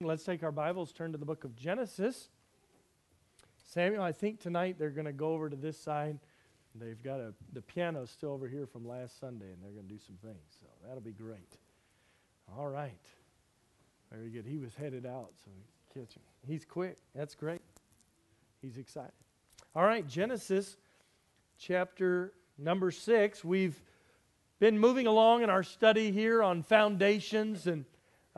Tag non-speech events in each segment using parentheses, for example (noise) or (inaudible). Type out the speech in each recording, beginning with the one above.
Let's take our Bibles, turn to the book of Genesis. Samuel, I think tonight they're going to go over to this side. They've got a, the piano still over here from last Sunday, and they're going to do some things. So that'll be great. All right. Very good. He was headed out, so catch him. He's quick. That's great. He's excited. All right, Genesis chapter number six. We've been moving along in our study here on foundations and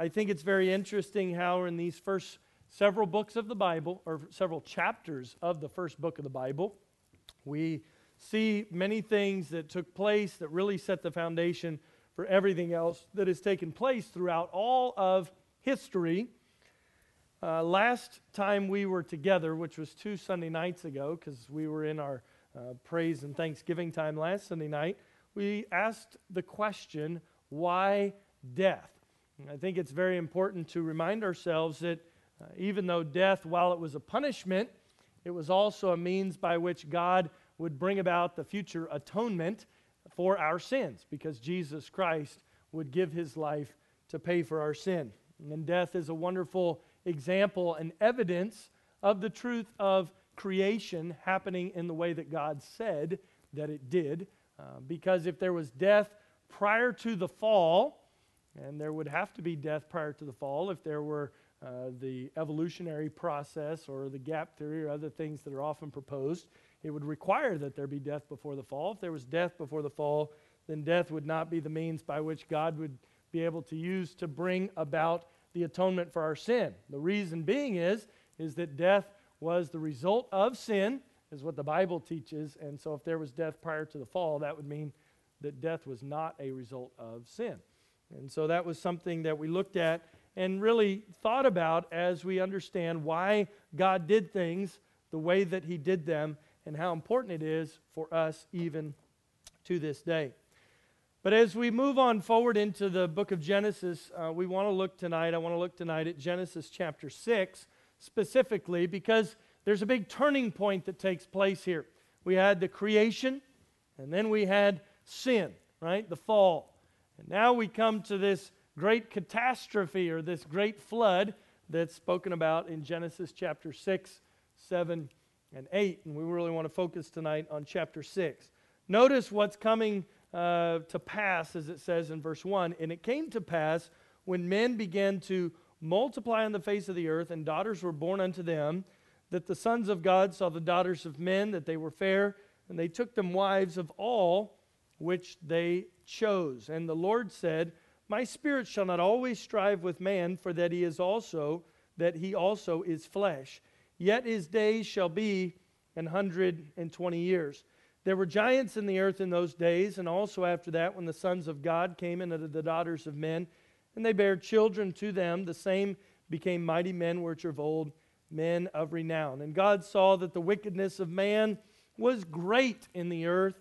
I think it's very interesting how, in these first several books of the Bible, or several chapters of the first book of the Bible, we see many things that took place that really set the foundation for everything else that has taken place throughout all of history. Uh, last time we were together, which was two Sunday nights ago, because we were in our uh, praise and thanksgiving time last Sunday night, we asked the question, why death? I think it's very important to remind ourselves that uh, even though death, while it was a punishment, it was also a means by which God would bring about the future atonement for our sins because Jesus Christ would give his life to pay for our sin. And death is a wonderful example and evidence of the truth of creation happening in the way that God said that it did. Uh, because if there was death prior to the fall, and there would have to be death prior to the fall if there were uh, the evolutionary process or the gap theory or other things that are often proposed. It would require that there be death before the fall. If there was death before the fall, then death would not be the means by which God would be able to use to bring about the atonement for our sin. The reason being is, is that death was the result of sin, is what the Bible teaches. And so if there was death prior to the fall, that would mean that death was not a result of sin. And so that was something that we looked at and really thought about as we understand why God did things the way that He did them and how important it is for us even to this day. But as we move on forward into the book of Genesis, uh, we want to look tonight, I want to look tonight at Genesis chapter 6 specifically because there's a big turning point that takes place here. We had the creation, and then we had sin, right? The fall. And now we come to this great catastrophe or this great flood that's spoken about in Genesis chapter 6, 7, and 8. And we really want to focus tonight on chapter 6. Notice what's coming uh, to pass, as it says in verse 1. And it came to pass when men began to multiply on the face of the earth, and daughters were born unto them, that the sons of God saw the daughters of men, that they were fair, and they took them wives of all which they chose. And the Lord said, My spirit shall not always strive with man, for that he is also, that he also is flesh. Yet his days shall be an hundred and twenty years. There were giants in the earth in those days, and also after that, when the sons of God came into the daughters of men, and they bare children to them, the same became mighty men which of old, men of renown. And God saw that the wickedness of man was great in the earth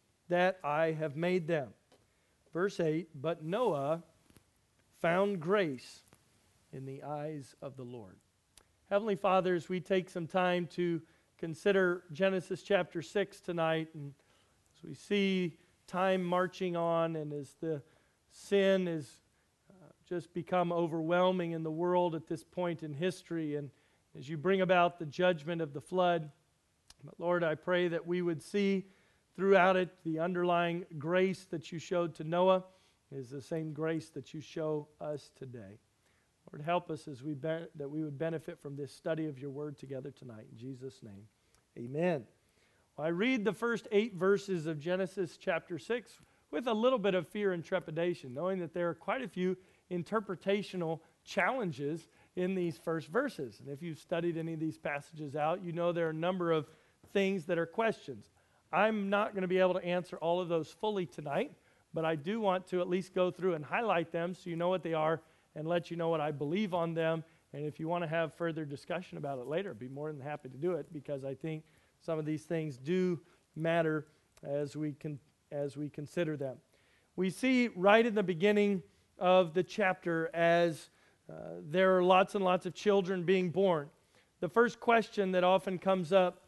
that I have made them. Verse 8 But Noah found grace in the eyes of the Lord. Heavenly Father, as we take some time to consider Genesis chapter 6 tonight, and as we see time marching on, and as the sin has uh, just become overwhelming in the world at this point in history, and as you bring about the judgment of the flood, but Lord, I pray that we would see throughout it, the underlying grace that you showed to Noah is the same grace that you show us today. Lord, help us as we be- that we would benefit from this study of your word together tonight. In Jesus' name, amen. Well, I read the first eight verses of Genesis chapter 6 with a little bit of fear and trepidation, knowing that there are quite a few interpretational challenges in these first verses. And if you've studied any of these passages out, you know there are a number of things that are questions. I'm not going to be able to answer all of those fully tonight, but I do want to at least go through and highlight them so you know what they are and let you know what I believe on them And if you want to have further discussion about it later, I'd be more than happy to do it because I think some of these things do matter as we, can, as we consider them. We see right in the beginning of the chapter as uh, there are lots and lots of children being born. The first question that often comes up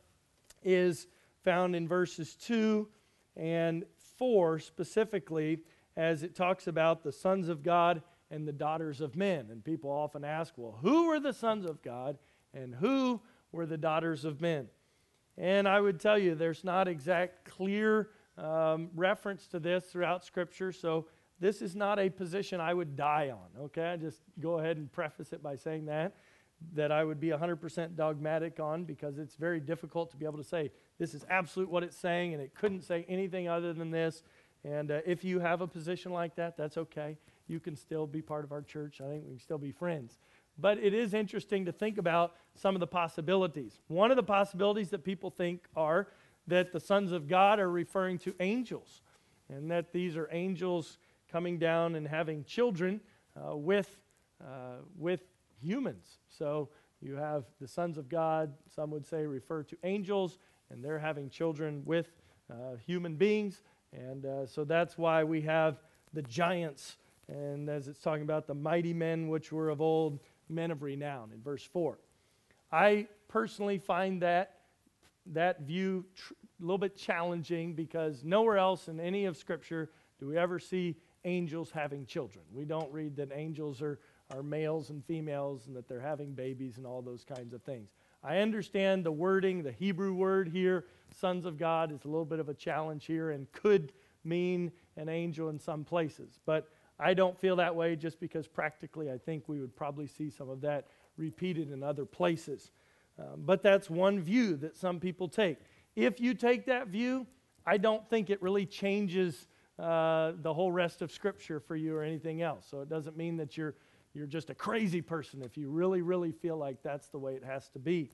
is found in verses 2 and 4 specifically, as it talks about the sons of God and the daughters of men. And people often ask, well, who were the sons of God and who were the daughters of men? And I would tell you, there's not exact clear um, reference to this throughout Scripture, so this is not a position I would die on, okay? I just go ahead and preface it by saying that, that I would be 100% dogmatic on because it's very difficult to be able to say this is absolute what it's saying and it couldn't say anything other than this. And uh, if you have a position like that, that's okay. You can still be part of our church. I think we can still be friends. But it is interesting to think about some of the possibilities. One of the possibilities that people think are that the sons of God are referring to angels, and that these are angels coming down and having children uh, with, uh, with humans. So you have the sons of God, some would say refer to angels, and they're having children with uh, human beings. And uh, so that's why we have the giants, and as it's talking about the mighty men which were of old, men of renown in verse 4. I personally find that that view tr- a little bit challenging because nowhere else in any of Scripture do we ever see angels having children. We don't read that angels are, are males and females and that they're having babies and all those kinds of things. I understand the wording, the Hebrew word here, sons of God, is a little bit of a challenge here and could mean an angel in some places. But I don't feel that way just because practically I think we would probably see some of that repeated in other places. Um, but that's one view that some people take. If you take that view, I don't think it really changes uh, the whole rest of Scripture for you or anything else. So it doesn't mean that you're, you're just a crazy person if you really, really feel like that's the way it has to be.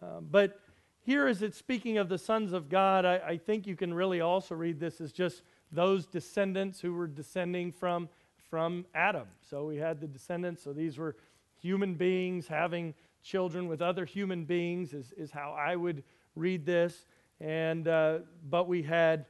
Uh, but here, as it's speaking of the sons of God, I, I think you can really also read this as just those descendants who were descending from, from Adam. So we had the descendants, so these were human beings having children with other human beings, is, is how I would read this. And, uh, but we had,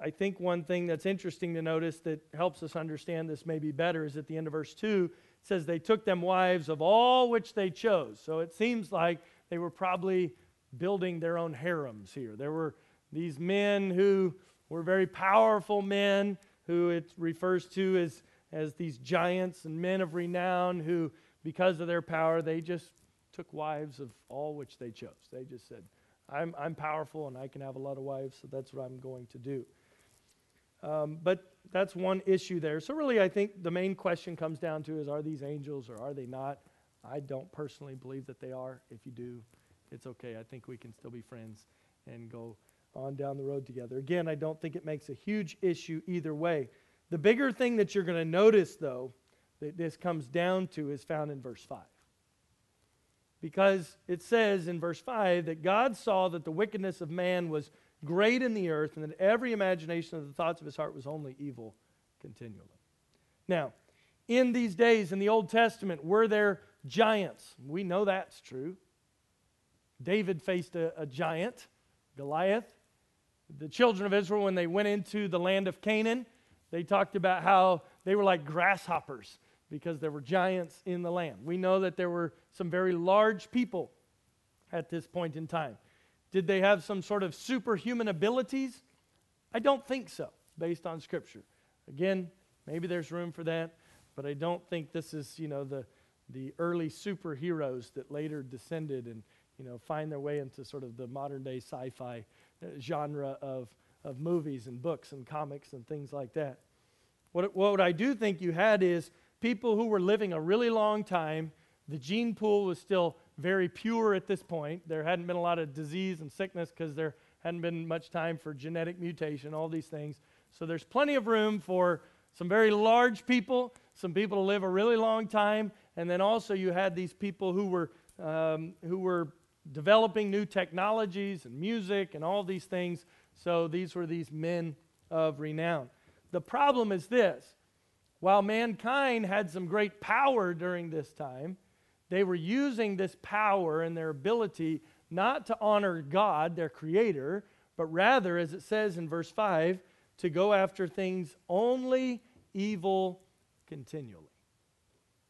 I think one thing that's interesting to notice that helps us understand this maybe better is at the end of verse 2, it says, They took them wives of all which they chose. So it seems like they were probably building their own harems here. There were these men who were very powerful men, who it refers to as, as these giants and men of renown who, because of their power, they just took wives of all which they chose. They just said, I'm, I'm powerful and I can have a lot of wives, so that's what I'm going to do. Um, but that's one issue there. So, really, I think the main question comes down to is are these angels or are they not? I don't personally believe that they are. If you do, it's okay. I think we can still be friends and go on down the road together. Again, I don't think it makes a huge issue either way. The bigger thing that you're going to notice, though, that this comes down to is found in verse 5. Because it says in verse 5 that God saw that the wickedness of man was great in the earth and that every imagination of the thoughts of his heart was only evil continually. Now, in these days in the Old Testament, were there giants? We know that's true. David faced a, a giant, Goliath. The children of Israel, when they went into the land of Canaan, they talked about how they were like grasshoppers because there were giants in the land. We know that there were some very large people at this point in time. Did they have some sort of superhuman abilities? I don't think so, based on Scripture. Again, maybe there's room for that, but I don't think this is, you know, the, the early superheroes that later descended and, you know, find their way into sort of the modern day sci fi genre of, of movies and books and comics and things like that. What, what I do think you had is people who were living a really long time. The gene pool was still very pure at this point. There hadn't been a lot of disease and sickness because there hadn't been much time for genetic mutation, all these things. So there's plenty of room for some very large people, some people to live a really long time, and then also you had these people who were um, who were developing new technologies and music and all these things. So these were these men of renown. The problem is this while mankind had some great power during this time, they were using this power and their ability not to honor God, their creator, but rather, as it says in verse 5, to go after things only evil continually.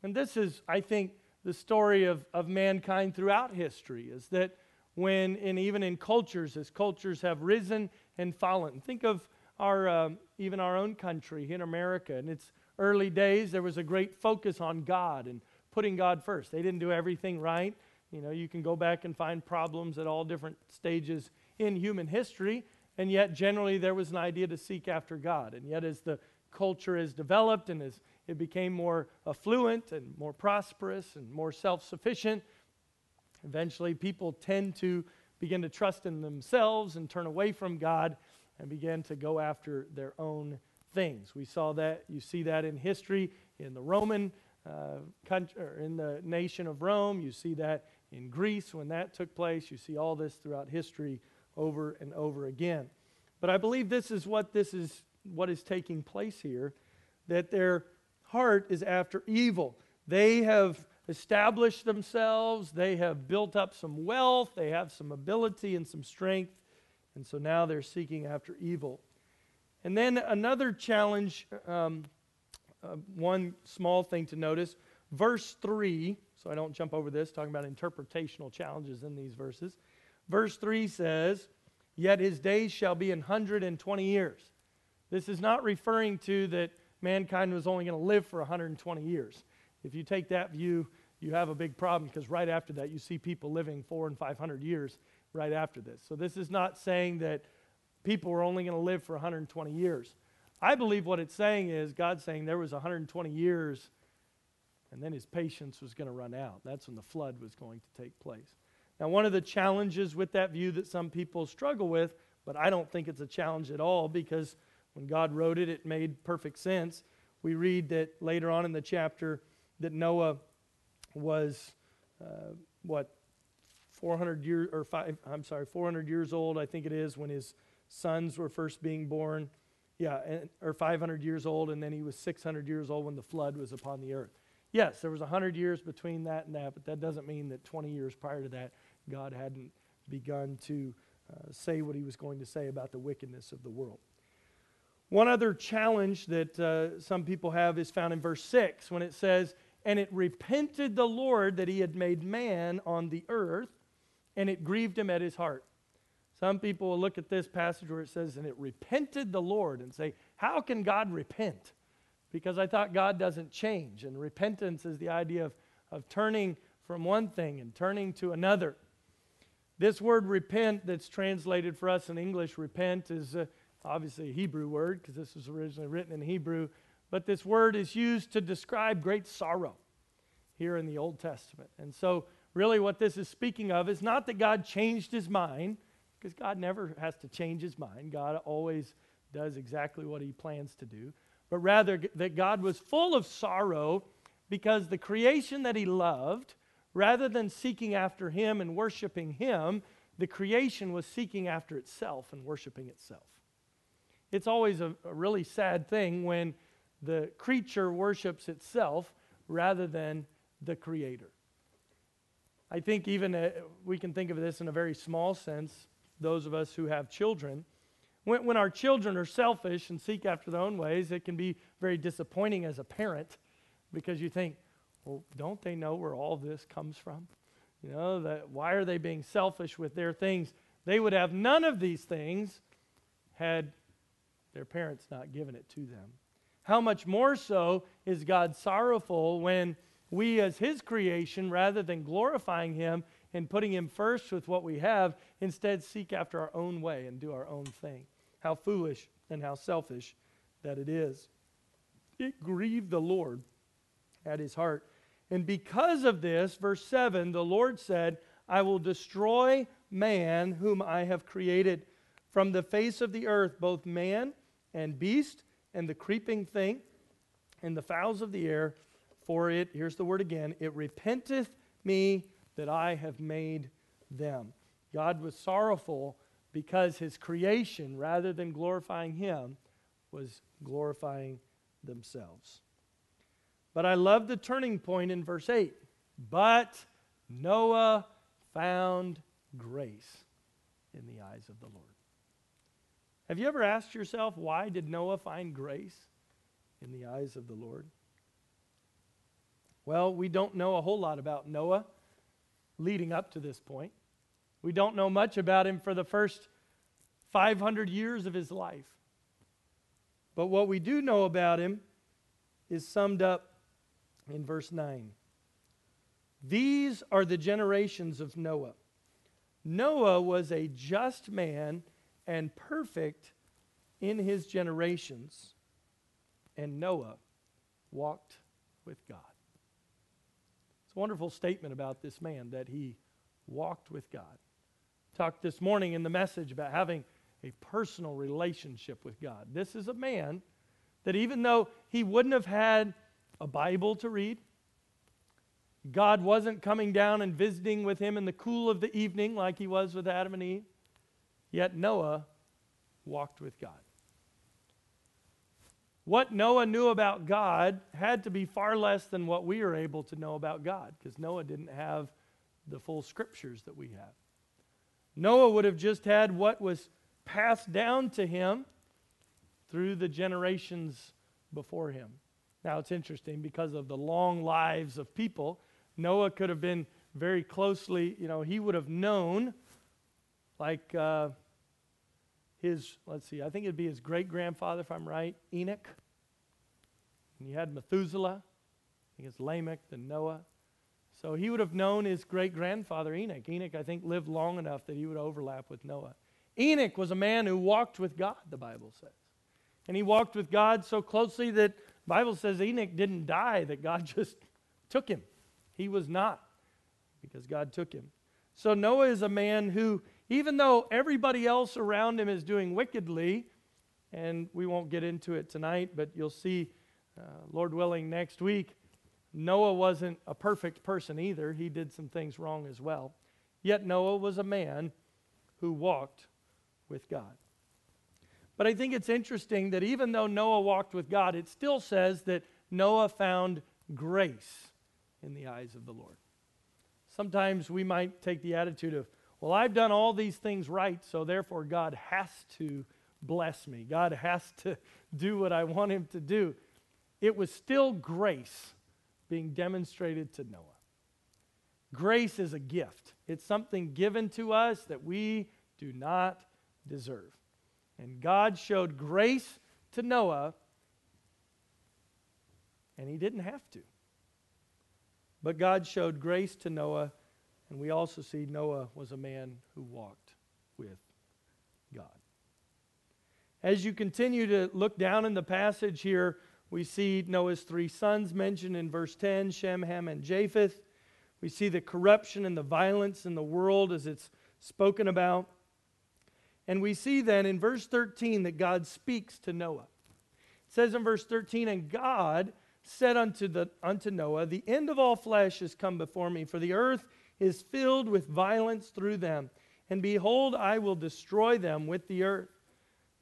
And this is, I think, the story of, of mankind throughout history is that when, and even in cultures, as cultures have risen and fallen. Think of our, um, even our own country in America. In its early days, there was a great focus on God and putting God first. They didn't do everything right. You know, you can go back and find problems at all different stages in human history, and yet generally there was an idea to seek after God. And yet, as the culture is developed and as it became more affluent and more prosperous and more self sufficient, eventually people tend to begin to trust in themselves and turn away from God and begin to go after their own things. We saw that, you see that in history in the Roman country, in the nation of Rome. You see that in Greece when that took place. You see all this throughout history over and over again. But I believe this is what this is what is taking place here that their heart is after evil. They have established themselves, they have built up some wealth, they have some ability and some strength, and so now they're seeking after evil. And then another challenge, um, uh, one small thing to notice, verse 3, so I don't jump over this, talking about interpretational challenges in these verses. Verse 3 says, Yet his days shall be an 120 years. This is not referring to that mankind was only going to live for 120 years. If you take that view, you have a big problem because right after that, you see people living four and 500 years right after this. So this is not saying that people were only going to live for 120 years. I believe what it's saying is God's saying there was 120 years and then his patience was going to run out. That's when the flood was going to take place. Now, one of the challenges with that view that some people struggle with, but I don't think it's a challenge at all because when God wrote it, it made perfect sense. We read that later on in the chapter that Noah was, uh, what, 400 years, or five, I'm sorry, 400 years old, I think it is, when his sons were first being born. Yeah, and, or 500 years old, and then he was 600 years old when the flood was upon the earth. Yes, there was 100 years between that and that, but that doesn't mean that 20 years prior to that, God hadn't begun to uh, say what he was going to say about the wickedness of the world. One other challenge that uh, some people have is found in verse 6 when it says, And it repented the Lord that he had made man on the earth, and it grieved him at his heart. Some people will look at this passage where it says, And it repented the Lord, and say, How can God repent? Because I thought God doesn't change. And repentance is the idea of, of turning from one thing and turning to another. This word repent, that's translated for us in English, repent, is. Uh, obviously a Hebrew word because this was originally written in Hebrew, but this word is used to describe great sorrow here in the Old Testament. And so, really, what this is speaking of is not that God changed his mind, because God never has to change his mind. God always does exactly what he plans to do, but rather that God was full of sorrow because the creation that he loved, rather than seeking after him and worshiping him, the creation was seeking after itself and worshiping itself. It's always a, a really sad thing when the creature worships itself rather than the creator. I think even uh, we can think of this in a very small sense, those of us who have children. When, when our children are selfish and seek after their own ways, it can be very disappointing as a parent because you think, well, don't they know where all this comes from? You know, that why are they being selfish with their things? They would have none of these things had their parents not given it to them. How much more so is God sorrowful when we, as His creation, rather than glorifying Him and putting Him first with what we have, instead seek after our own way and do our own thing? How foolish and how selfish that it is. It grieved the Lord at His heart. And because of this, verse 7, the Lord said, I will destroy man whom I have created from the face of the earth, both man and beast and the creeping thing and the fowls of the air, for it, here's the word again, it repenteth me that I have made them. God was sorrowful because his creation, rather than glorifying him, was glorifying themselves. But I love the turning point in verse 8 But Noah found grace in the eyes of the Lord. Have you ever asked yourself, why did Noah find grace in the eyes of the Lord? Well, we don't know a whole lot about Noah leading up to this point. We don't know much about him for the first 500 years of his life. But what we do know about him is summed up in verse 9. These are the generations of Noah. Noah was a just man and perfect in his generations, and Noah walked with God. Wonderful statement about this man that he walked with God. Talked this morning in the message about having a personal relationship with God. This is a man that even though he wouldn't have had a Bible to read, God wasn't coming down and visiting with him in the cool of the evening like he was with Adam and Eve. Yet Noah walked with God. What Noah knew about God had to be far less than what we are able to know about God because Noah didn't have the full scriptures that we have. Noah would have just had what was passed down to him through the generations before him. Now it's interesting because of the long lives of people Noah could have been very closely, you know, he would have known, like uh, his, let's see, I think it'd be his great grandfather, if I'm right, Enoch. And he had Methuselah. I think it's Lamech, then Noah. So he would have known his great grandfather Enoch. Enoch, I think, lived long enough that he would overlap with Noah. Enoch was a man who walked with God, the Bible says. And he walked with God so closely that Bible says Enoch didn't die, that God (laughs) just took him. He was not, because God took him. So Noah is a man who, even though everybody else around him is doing wickedly, and we won't get into it tonight, but you'll see, uh, Lord willing, next week, Noah wasn't a perfect person either. He did some things wrong as well. Yet Noah was a man who walked with God. But I think it's interesting that even though Noah walked with God, it still says that Noah found grace in the eyes of the Lord. Sometimes we might take the attitude of, well, I've done all these things right, so therefore God has to bless me. God has to do what I want him to do. It was still grace being demonstrated to Noah. Grace is a gift, it's something given to us that we do not deserve. And God showed grace to Noah, and he didn't have to. But God showed grace to Noah, and we also see Noah was a man who walked with God. As you continue to look down in the passage here, we see Noah's three sons mentioned in verse 10 Shem, Ham, and Japheth. We see the corruption and the violence in the world as it's spoken about. And we see then in verse 13 that God speaks to Noah. It says in verse 13, And God said unto, the, unto Noah, The end of all flesh is come before me, for the earth is filled with violence through them. And behold, I will destroy them with the earth.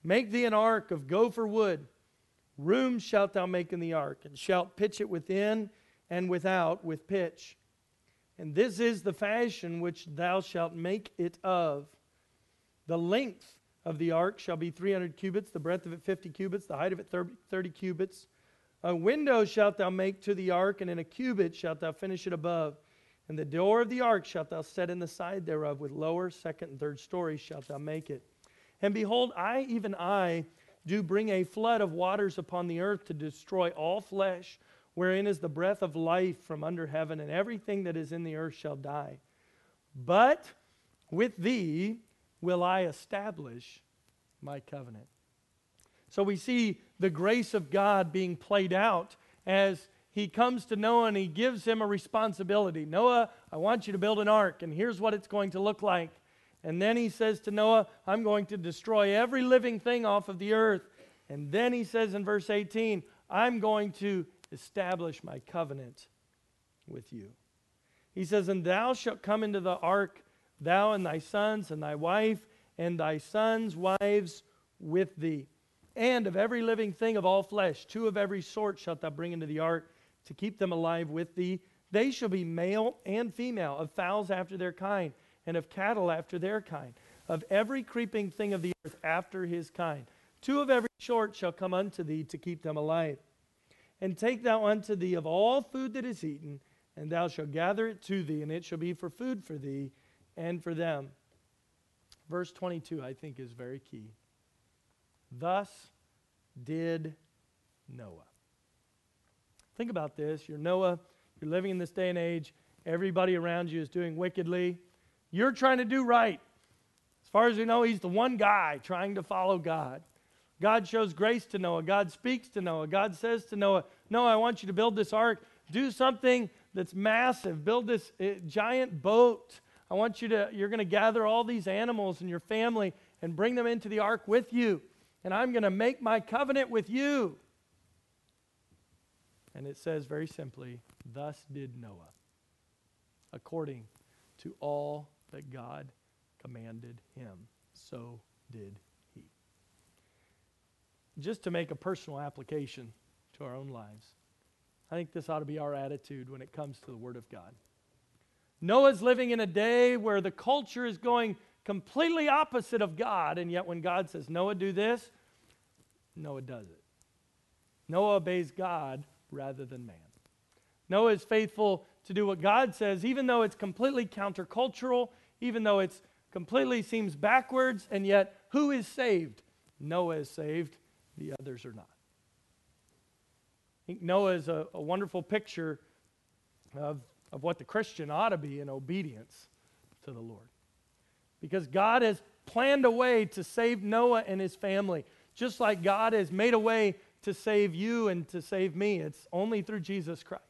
Make thee an ark of gopher wood. Room shalt thou make in the ark, and shalt pitch it within and without with pitch. And this is the fashion which thou shalt make it of. The length of the ark shall be 300 cubits, the breadth of it 50 cubits, the height of it 30 cubits a window shalt thou make to the ark, and in a cubit shalt thou finish it above. And the door of the ark shalt thou set in the side thereof, with lower, second, and third stories shalt thou make it. And behold, I, even I, do bring a flood of waters upon the earth to destroy all flesh, wherein is the breath of life from under heaven, and everything that is in the earth shall die. But with thee will I establish my covenant. So we see the grace of God being played out as he comes to Noah and he gives him a responsibility. Noah, I want you to build an ark, and here's what it's going to look like. And then he says to Noah, I'm going to destroy every living thing off of the earth. And then he says in verse 18, I'm going to establish my covenant with you. He says, And thou shalt come into the ark, thou and thy sons and thy wife, and thy sons' wives with thee. And of every living thing of all flesh, two of every sort shalt thou bring into the ark to keep them alive with thee. They shall be male and female, of fowls after their kind, and of cattle after their kind, of every creeping thing of the earth after his kind. Two of every sort shall come unto thee to keep them alive. And take thou unto thee of all food that is eaten, and thou shalt gather it to thee, and it shall be for food for thee and for them. Verse 22, I think, is very key. Thus did Noah. Think about this. You're Noah, you're living in this day and age, everybody around you is doing wickedly. You're trying to do right. As far as we know, he's the one guy trying to follow God. God shows grace to Noah. God speaks to Noah. God says to Noah, Noah, I want you to build this ark. Do something that's massive. Build this uh, giant boat. I want you to, you're going to gather all these animals and your family and bring them into the ark with you. And I'm going to make my covenant with you. And it says very simply, Thus did Noah, according to all that God commanded him. So did he. Just to make a personal application to our own lives, I think this ought to be our attitude when it comes to the Word of God. Noah's living in a day where the culture is going completely opposite of God, and yet when God says, Noah, do this, Noah does it. Noah obeys God rather than man. Noah is faithful to do what God says, even though it's completely countercultural, even though it completely seems backwards, and yet who is saved? Noah is saved, the others are not. I think Noah is a, a wonderful picture of, of what the Christian ought to be in obedience to the Lord. Because God has planned a way to save Noah and his family, just like God has made a way to save you and to save me. It's only through Jesus Christ.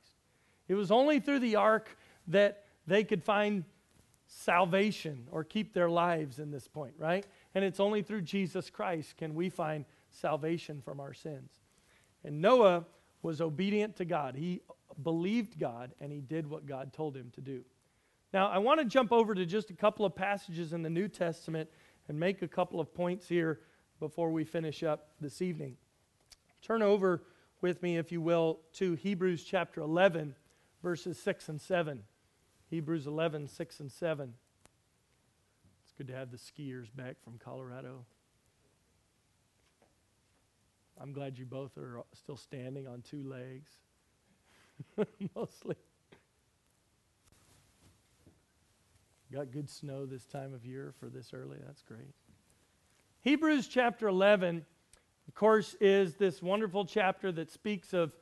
It was only through the ark that they could find salvation or keep their lives in this point, right? And it's only through Jesus Christ can we find salvation from our sins. And Noah was obedient to God. He believed God and he did what God told him to do. Now, I want to jump over to just a couple of passages in the New Testament and make a couple of points here before we finish up this evening. Turn over with me, if you will, to Hebrews chapter 11, verses 6 and 7. Hebrews 11, 6 and 7. It's good to have the skiers back from Colorado. I'm glad you both are still standing on two legs, (laughs) mostly. Got good snow this time of year for this early. That's great. Hebrews chapter 11 of course, is this wonderful chapter that speaks of,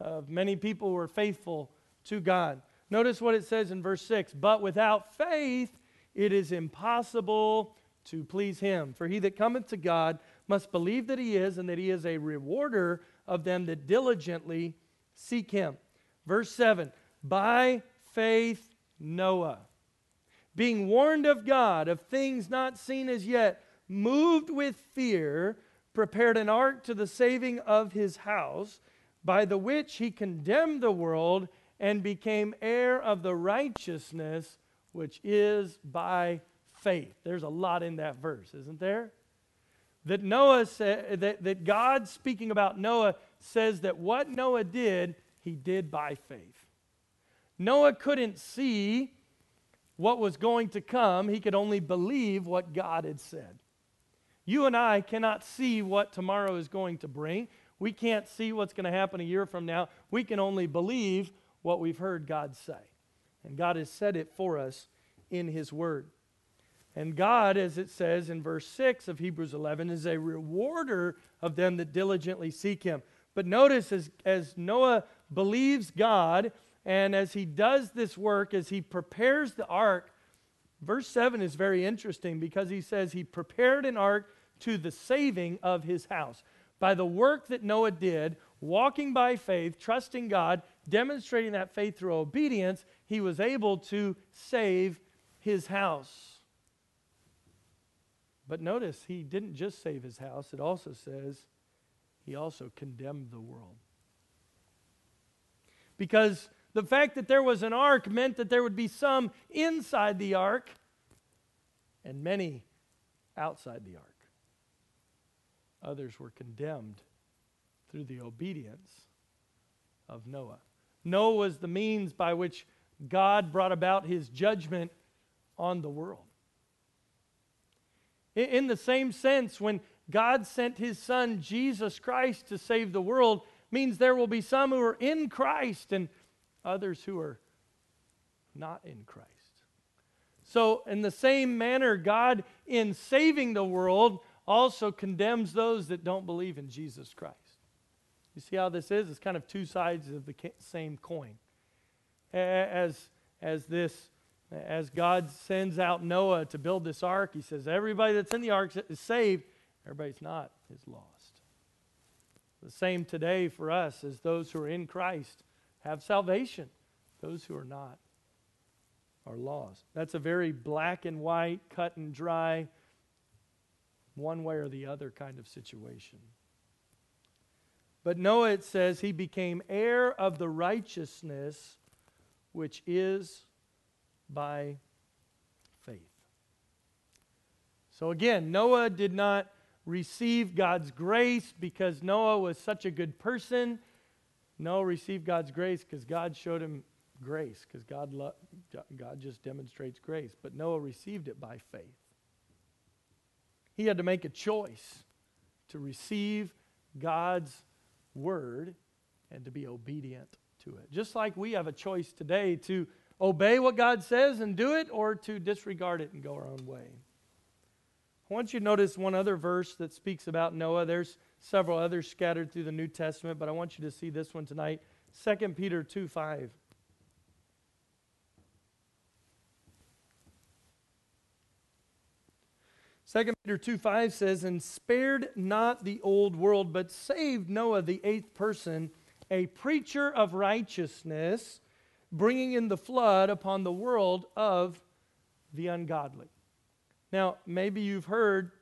of many people who are faithful to God. Notice what it says in verse 6 But without faith, it is impossible to please him. For he that cometh to God must believe that he is, and that he is a rewarder of them that diligently seek him. Verse 7 By faith, Noah, being warned of God of things not seen as yet, moved with fear, prepared an ark to the saving of his house, by the which he condemned the world and became heir of the righteousness which is by faith. There's a lot in that verse, isn't there? That Noah said that, that God speaking about Noah says that what Noah did, he did by faith. Noah couldn't see what was going to come, he could only believe what God had said. You and I cannot see what tomorrow is going to bring. We can't see what's going to happen a year from now. We can only believe what we've heard God say. And God has said it for us in His Word. And God, as it says in verse 6 of Hebrews 11, is a rewarder of them that diligently seek Him. But notice as, as Noah believes God, and as he does this work, as he prepares the ark, Verse 7 is very interesting because he says he prepared an ark to the saving of his house. By the work that Noah did, walking by faith, trusting God, demonstrating that faith through obedience, he was able to save his house. But notice, he didn't just save his house, it also says he also condemned the world. Because the fact that there was an ark meant that there would be some inside the ark and many outside the ark. Others were condemned through the obedience of Noah. Noah was the means by which God brought about his judgment on the world. In the same sense, when God sent his son Jesus Christ to save the world, means there will be some who are in Christ and others who are not in Christ. So, in the same manner, God, in saving the world, also condemns those that don't believe in Jesus Christ. You see how this is? It's kind of two sides of the same coin. As, as this as God sends out Noah to build this ark, he says, Everybody that's in the ark is saved, everybody's not is lost. The same today for us as those who are in Christ have salvation, those who are not are lost. That's a very black and white, cut and dry, one way or the other kind of situation. But Noah, it says, he became heir of the righteousness which is by faith. So again, Noah did not receive God's grace because Noah was such a good person. Noah received God's grace because God showed him grace, because God, lo- God just demonstrates grace. But Noah received it by faith. He had to make a choice to receive God's word and to be obedient to it. Just like we have a choice today to obey what God says and do it or to disregard it and go our own way. I want you to notice one other verse that speaks about Noah. There's several others scattered through the New Testament, but I want you to see this one tonight 2 Peter 2 5. Second Peter 2 5 says, And spared not the old world, but saved Noah, the eighth person, a preacher of righteousness, bringing in the flood upon the world of the ungodly. Now, maybe you've heard,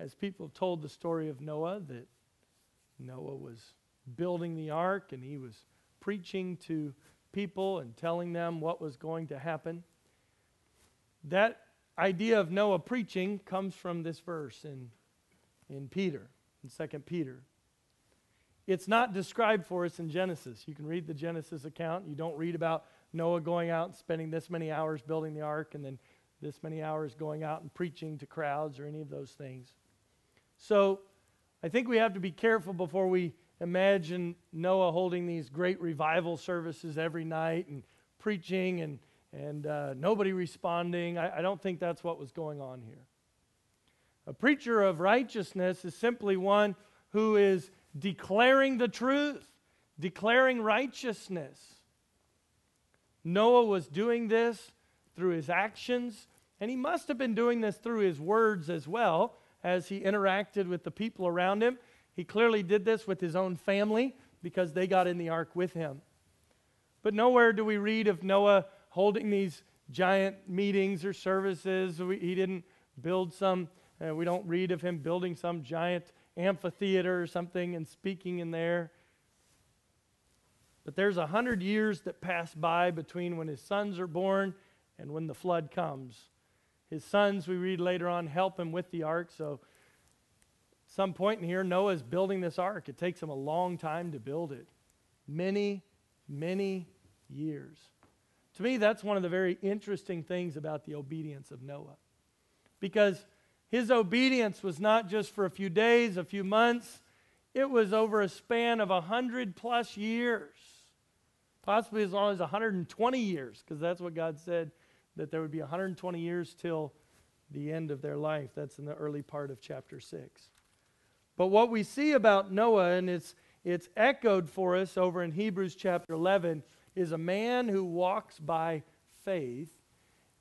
as people told the story of Noah, that Noah was building the ark and he was preaching to people and telling them what was going to happen. That idea of Noah preaching comes from this verse in, in Peter, in 2 Peter. It's not described for us in Genesis. You can read the Genesis account. You don't read about Noah going out and spending this many hours building the ark and then this many hours going out and preaching to crowds or any of those things. So I think we have to be careful before we imagine Noah holding these great revival services every night and preaching and, and uh, nobody responding. I, I don't think that's what was going on here. A preacher of righteousness is simply one who is declaring the truth, declaring righteousness. Noah was doing this through his actions, and he must have been doing this through his words as well as he interacted with the people around him. He clearly did this with his own family because they got in the ark with him. But nowhere do we read of Noah holding these giant meetings or services. he didn't build some, uh, we don't read of him building some giant amphitheater or something and speaking in there. But there's a hundred years that pass by between when his sons are born and when the flood comes. His sons, we read later on, help him with the ark. So, some point in here, Noah's building this ark. It takes him a long time to build it. Many, many years. To me, that's one of the very interesting things about the obedience of Noah. Because his obedience was not just for a few days, a few months, it was over a span of a hundred plus years, possibly as long as 120 years, because that's what God said that there would be 120 years till the end of their life. That's in the early part of chapter 6. But what we see about Noah, and it's, it's echoed for us over in Hebrews chapter 11, is a man who walks by faith,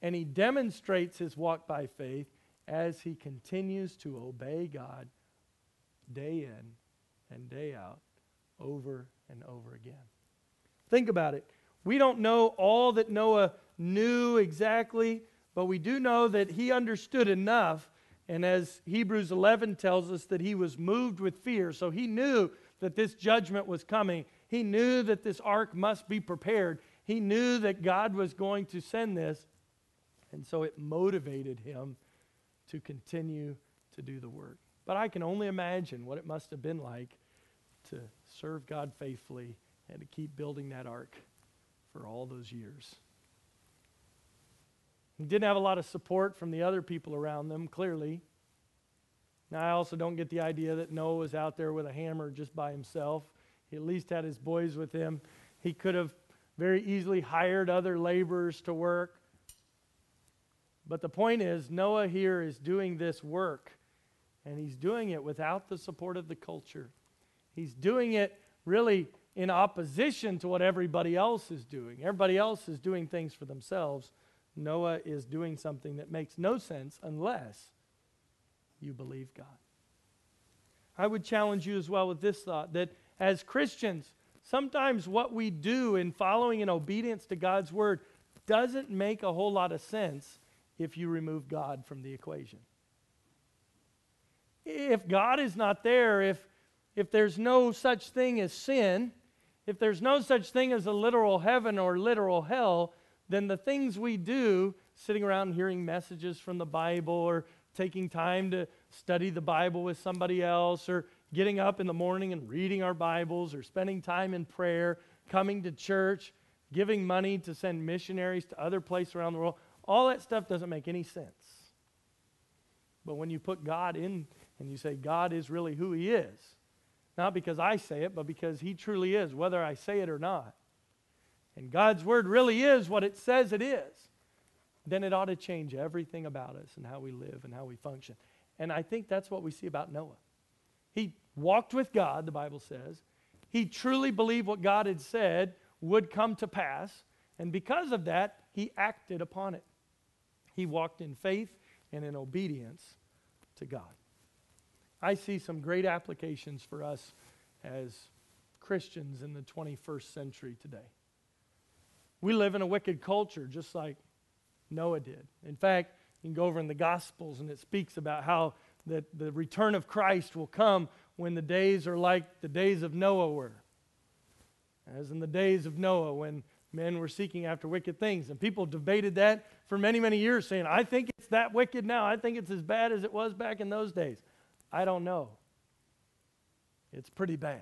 and he demonstrates his walk by faith as he continues to obey God day in and day out, over and over again. Think about it. We don't know all that Noah knew exactly, but we do know that he understood enough. And as Hebrews 11 tells us, that he was moved with fear. So he knew that this judgment was coming. He knew that this ark must be prepared. He knew that God was going to send this. And so it motivated him to continue to do the work. But I can only imagine what it must have been like to serve God faithfully and to keep building that ark for all those years. He didn't have a lot of support from the other people around them, clearly. Now, I also don't get the idea that Noah was out there with a hammer just by himself. He at least had his boys with him. He could have very easily hired other laborers to work. But the point is, Noah here is doing this work, and he's doing it without the support of the culture. He's doing it really in opposition to what everybody else is doing. Everybody else is doing things for themselves. Noah is doing something that makes no sense unless you believe God. I would challenge you as well with this thought that as Christians, sometimes what we do in following in obedience to God's word doesn't make a whole lot of sense if you remove God from the equation. If God is not there, if, if there's no such thing as sin, if there's no such thing as a literal heaven or literal hell, then the things we do, sitting around hearing messages from the Bible or taking time to study the Bible with somebody else or getting up in the morning and reading our Bibles or spending time in prayer, coming to church, giving money to send missionaries to other places around the world, all that stuff doesn't make any sense. But when you put God in and you say God is really who He is, not because I say it, but because He truly is, whether I say it or not, and God's Word really is what it says it is, then it ought to change everything about us and how we live and how we function. And I think that's what we see about Noah. He walked with God, the Bible says. He truly believed what God had said would come to pass. And because of that, he acted upon it. He walked in faith and in obedience to God. I see some great applications for us as Christians in the 21st century today. We live in a wicked culture just like Noah did. In fact, you can go over in the Gospels and it speaks about how that the return of Christ will come when the days are like the days of Noah were. As in the days of Noah when men were seeking after wicked things. And people debated that for many, many years, saying, I think it's that wicked now. I think it's as bad as it was back in those days. I don't know. It's pretty bad.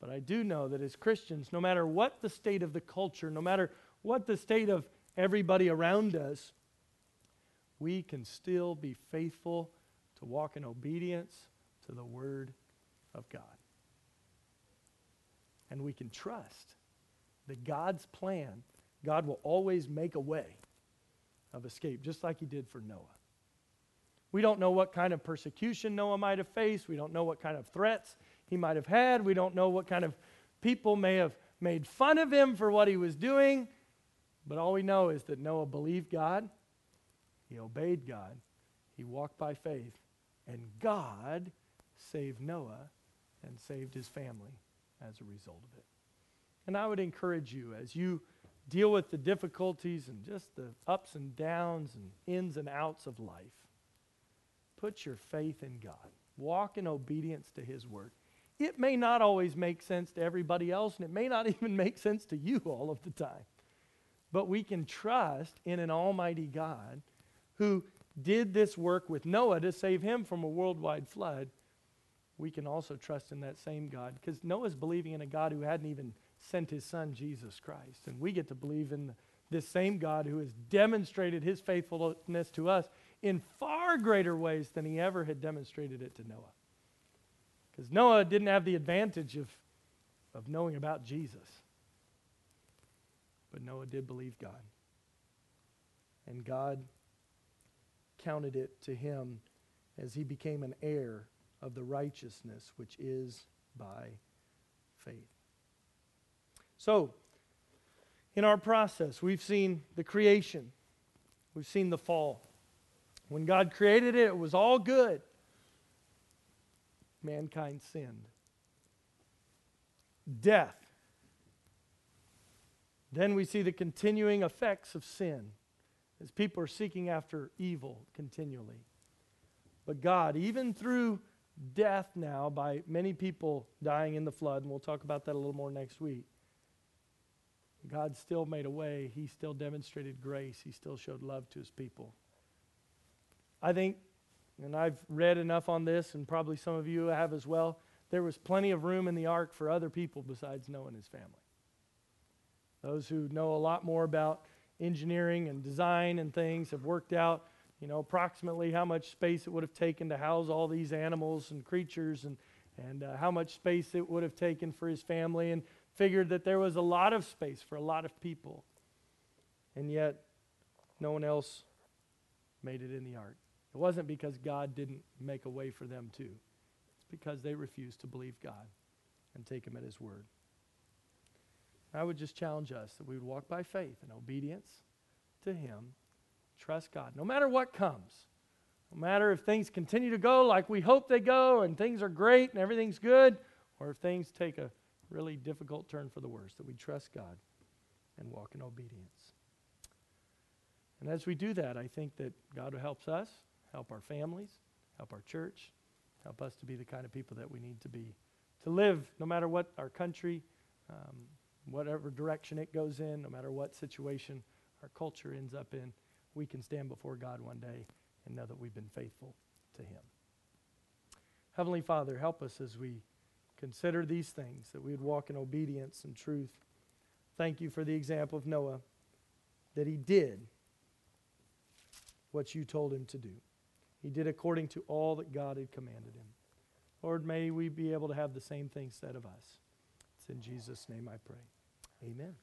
But I do know that as Christians, no matter what the state of the culture, no matter what the state of everybody around us, we can still be faithful to walk in obedience to the Word of God. And we can trust that God's plan, God will always make a way of escape, just like He did for Noah. We don't know what kind of persecution Noah might have faced. We don't know what kind of threats he might have had. We don't know what kind of people may have made fun of him for what he was doing. But all we know is that Noah believed God he obeyed God. He walked by faith. And God saved Noah and saved his family as a result of it. And I would encourage you as you deal with the difficulties and just the ups and downs and ins and outs of life, put your faith in God. Walk in obedience to his word. It may not always make sense to everybody else, and it may not (laughs) even make sense to you all of the time. But we can trust in an almighty God who did this work with Noah to save him from a worldwide flood, we can also trust in that same God because Noah's believing in a God who hadn't even sent his son, Jesus Christ. And we get to believe in this same God who has demonstrated his faithfulness to us in far greater ways than he ever had demonstrated it to Noah. Because Noah didn't have the advantage of, of knowing about Jesus. But Noah did believe God. And God counted it to him as he became an heir of the righteousness which is by faith. So, in our process, we've seen the creation, we've seen the fall. When God created it, it was all good. Mankind sinned. Death. Then we see the continuing effects of sin as people are seeking after evil continually. But God, even through death now, by many people dying in the flood, and we'll talk about that a little more next week, God still made a way. He still demonstrated grace. He still showed love to his people. I think, and I've read enough on this, and probably some of you have as well, there was plenty of room in the ark for other people besides Noah and his family. Those who know a lot more about engineering and design and things have worked out, you know, approximately how much space it would have taken to house all these animals and creatures and, and uh, how much space it would have taken for his family and figured that there was a lot of space for a lot of people. And yet, no one else made it in the ark. It wasn't because God didn't make a way for them too. It's because they refused to believe God and take him at his word. I would just challenge us that we would walk by faith and obedience to him, trust God, no matter what comes. No matter if things continue to go like we hope they go and things are great and everything's good, or if things take a really difficult turn for the worse, that we trust God and walk in obedience. And as we do that, I think that God helps us, help our families, help our church, help us to be the kind of people that we need to be, to live no matter what our country, um, whatever direction it goes in, no matter what situation our culture ends up in, we can stand before God one day and know that we've been faithful to Him. Heavenly Father, help us as we consider these things, that we would walk in obedience and truth. Thank you for the example of Noah, that he did what you told him to do. He did according to all that God had commanded him. Lord, may we be able to have the same thing said of us. It's in Jesus' name I pray. Amen.